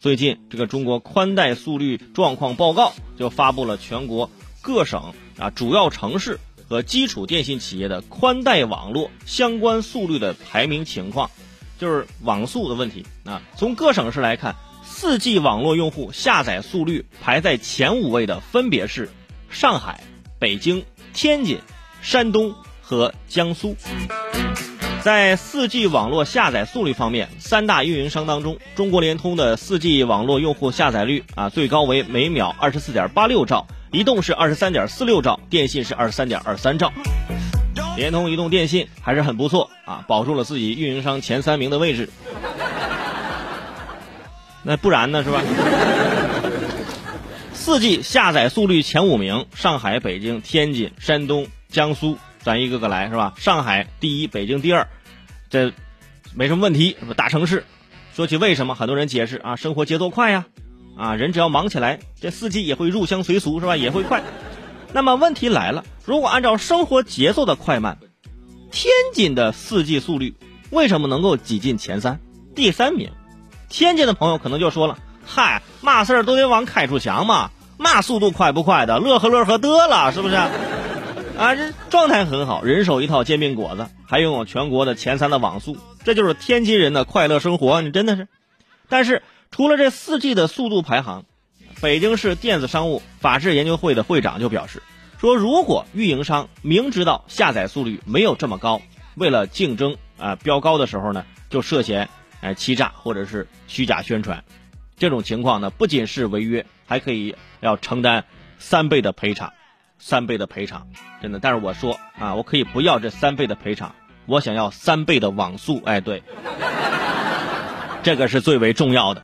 最近这个中国宽带速率状况报告就发布了全国各省啊主要城市和基础电信企业的宽带网络相关速率的排名情况，就是网速的问题啊。从各省市来看，4G 网络用户下载速率排在前五位的分别是上海、北京、天津、山东和江苏。在 4G 网络下载速率方面，三大运营商当中，中国联通的 4G 网络用户下载率啊最高为每秒二十四点八六兆，移动是二十三点四六兆，电信是二十三点二三兆。联通、移动、电信还是很不错啊，保住了自己运营商前三名的位置。那不然呢，是吧？4G 下载速率前五名，上海、北京、天津、山东、江苏。咱一个个来是吧？上海第一，北京第二，这没什么问题，大城市。说起为什么，很多人解释啊，生活节奏快呀，啊，人只要忙起来，这四季也会入乡随俗是吧？也会快。那么问题来了，如果按照生活节奏的快慢，天津的四季速率为什么能够挤进前三？第三名，天津的朋友可能就说了，嗨，嘛事儿都得往开处想嘛，嘛速度快不快的，乐呵乐呵得了，是不是？啊，这状态很好，人手一套煎饼果子，还拥有全国的前三的网速，这就是天津人的快乐生活。你真的是，但是除了这四 G 的速度排行，北京市电子商务法制研究会的会长就表示说，如果运营商明知道下载速率没有这么高，为了竞争啊标高的时候呢，就涉嫌哎欺诈或者是虚假宣传，这种情况呢，不仅是违约，还可以要承担三倍的赔偿。三倍的赔偿，真的。但是我说啊，我可以不要这三倍的赔偿，我想要三倍的网速。哎，对，这个是最为重要的。